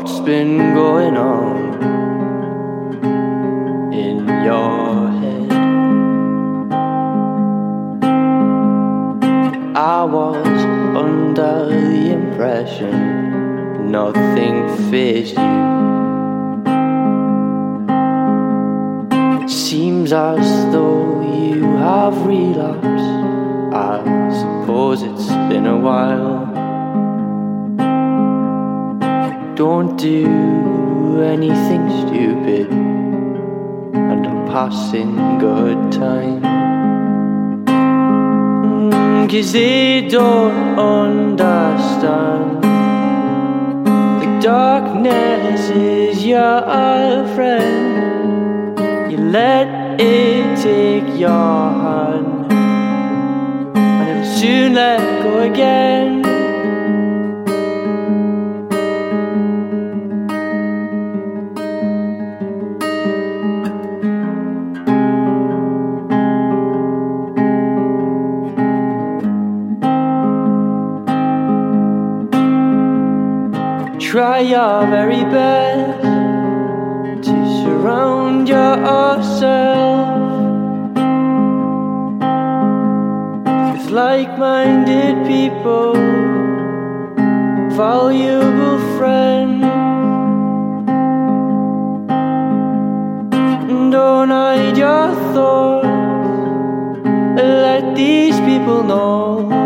What's been going on in your head? I was under the impression nothing fits you. It seems as though you have relapsed. I suppose it's been a while. Don't do anything stupid, and I'm passing good time. Mm, Cause they don't understand. The darkness is your friend. You let it take your hand, and it'll soon let go again. Try your very best to surround yourself with like minded people, valuable friends. And Don't hide your thoughts, let these people know.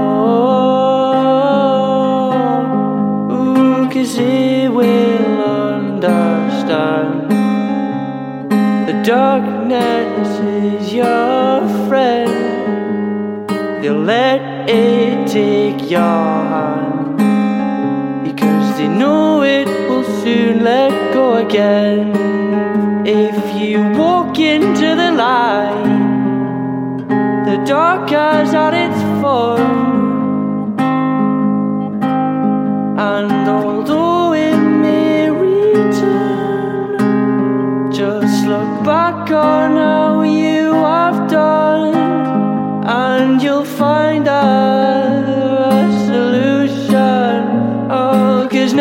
Darkness is your friend. They'll let it take your hand Because they know it will soon let go again. If you walk into the light The dark has had its fun and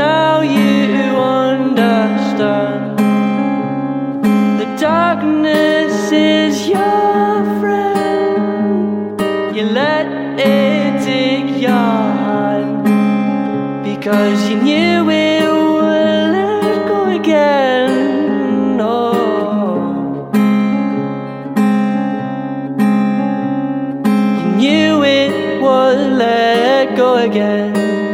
now you understand. The darkness is your friend. You let it take your hand because you knew it would let go again. No, you knew it would let go again.